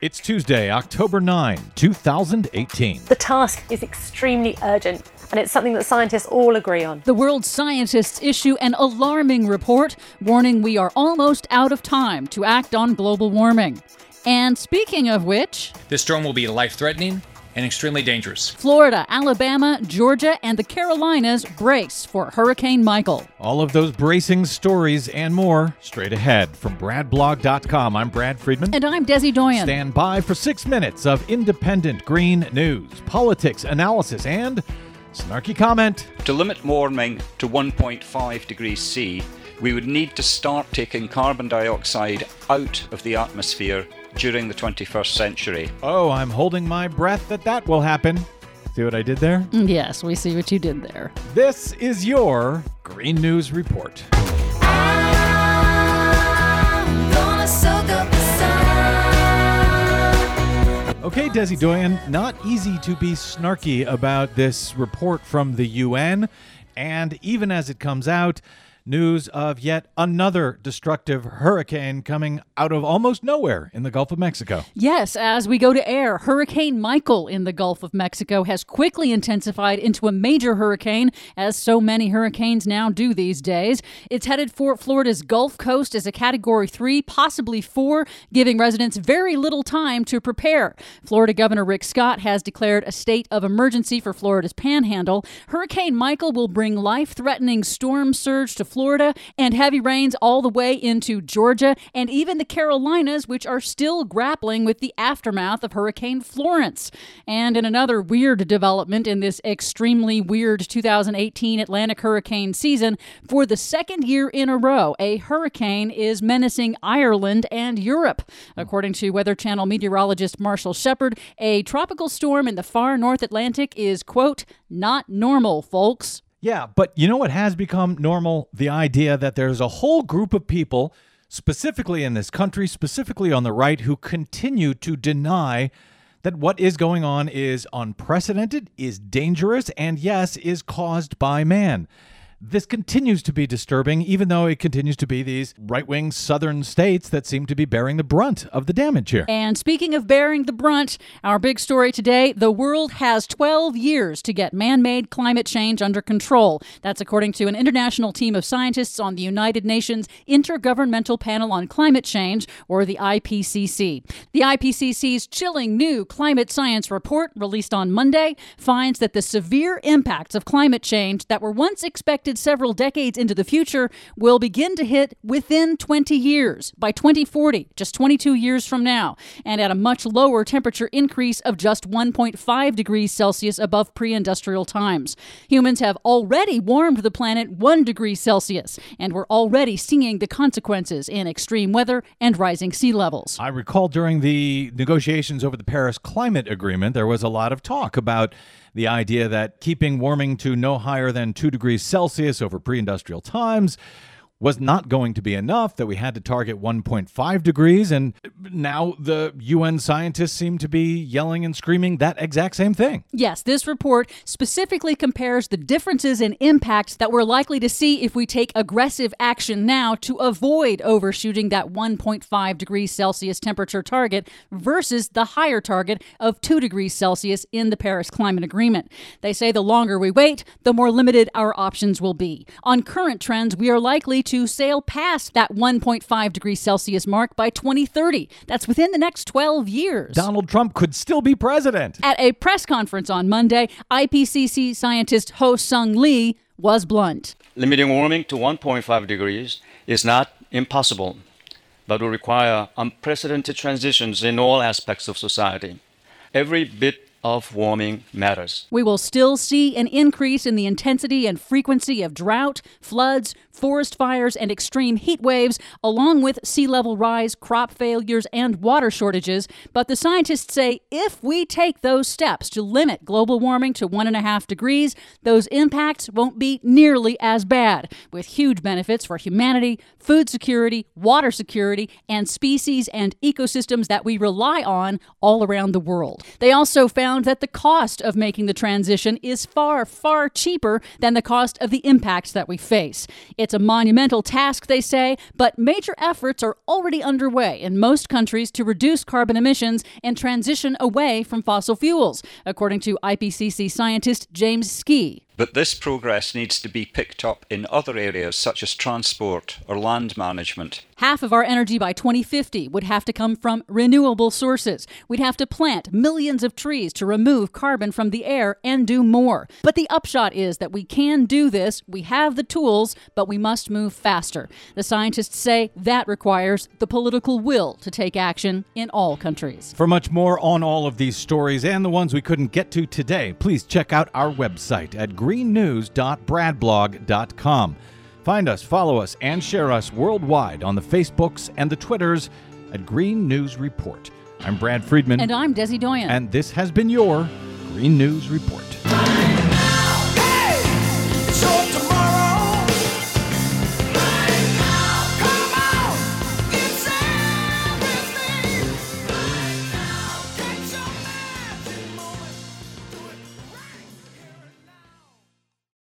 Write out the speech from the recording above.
It's Tuesday, October 9, 2018. The task is extremely urgent, and it's something that scientists all agree on. The world's scientists issue an alarming report warning we are almost out of time to act on global warming. And speaking of which, This storm will be life threatening and extremely dangerous. Florida, Alabama, Georgia, and the Carolinas brace for Hurricane Michael. All of those bracing stories and more straight ahead from BradBlog.com. I'm Brad Friedman. And I'm Desi Doyen. Stand by for six minutes of independent green news, politics, analysis, and snarky comment. To limit warming to 1.5 degrees C, we would need to start taking carbon dioxide out of the atmosphere during the 21st century. Oh, I'm holding my breath that that will happen. See what I did there? Mm, yes, we see what you did there. This is your Green News Report. Okay, Desi Doyen, not easy to be snarky about this report from the UN. And even as it comes out, news of yet another destructive hurricane coming out of almost nowhere in the Gulf of Mexico. Yes, as we go to air, Hurricane Michael in the Gulf of Mexico has quickly intensified into a major hurricane, as so many hurricanes now do these days. It's headed for Florida's Gulf Coast as a Category 3, possibly 4, giving residents very little time to prepare. Florida Governor Rick Scott has declared a state of emergency for Florida's panhandle. Hurricane Michael will bring life threatening storm surge to Florida and heavy rains all the way into Georgia and even the Carolinas, which are still grappling with the aftermath of Hurricane Florence. And in another weird development in this extremely weird 2018 Atlantic hurricane season, for the second year in a row, a hurricane is menacing Ireland and Europe. According to Weather Channel meteorologist Marshall Shepherd, a tropical storm in the far North Atlantic is, quote, not normal, folks. Yeah, but you know what has become normal? The idea that there's a whole group of people, specifically in this country, specifically on the right, who continue to deny that what is going on is unprecedented, is dangerous, and yes, is caused by man. This continues to be disturbing, even though it continues to be these right wing southern states that seem to be bearing the brunt of the damage here. And speaking of bearing the brunt, our big story today the world has 12 years to get man made climate change under control. That's according to an international team of scientists on the United Nations Intergovernmental Panel on Climate Change, or the IPCC. The IPCC's chilling new climate science report, released on Monday, finds that the severe impacts of climate change that were once expected several decades into the future will begin to hit within 20 years, by 2040, just 22 years from now, and at a much lower temperature increase of just 1.5 degrees Celsius above pre industrial times. Humans have already warmed the planet 1 degree Celsius, and we're already seeing the consequences in extreme weather and rising sea levels. I recall during the negotiations over the Paris Climate Agreement, there was a lot of talk about the idea that keeping warming to no higher than 2 degrees Celsius over pre industrial times was not going to be enough, that we had to target 1.5 degrees. And now the UN scientists seem to be yelling and screaming that exact same thing. Yes, this report specifically compares the differences in impacts that we're likely to see if we take aggressive action now to avoid overshooting that 1.5 degrees Celsius temperature target versus the higher target of 2 degrees Celsius in the Paris Climate Agreement. They say the longer we wait, the more limited our options will be. On current trends, we are likely to sail past that 1.5 degrees Celsius mark by 2030. That's within the next 12 years. Donald Trump could still be president. At a press conference on Monday, IPCC scientist Hoesung Lee was blunt. Limiting warming to 1.5 degrees is not impossible, but will require unprecedented transitions in all aspects of society. Every bit of warming matters. We will still see an increase in the intensity and frequency of drought, floods, forest fires, and extreme heat waves, along with sea level rise, crop failures, and water shortages. But the scientists say if we take those steps to limit global warming to one and a half degrees, those impacts won't be nearly as bad, with huge benefits for humanity, food security, water security, and species and ecosystems that we rely on all around the world. They also found that the cost of making the transition is far, far cheaper than the cost of the impacts that we face. It's a monumental task, they say, but major efforts are already underway in most countries to reduce carbon emissions and transition away from fossil fuels, according to IPCC scientist James Skea. But this progress needs to be picked up in other areas such as transport or land management. Half of our energy by 2050 would have to come from renewable sources. We'd have to plant millions of trees to remove carbon from the air and do more. But the upshot is that we can do this, we have the tools, but we must move faster. The scientists say that requires the political will to take action in all countries. For much more on all of these stories and the ones we couldn't get to today, please check out our website at greennews.bradblog.com. Find us, follow us, and share us worldwide on the Facebooks and the Twitters at Green News Report. I'm Brad Friedman. And I'm Desi Doyen. And this has been your Green News Report.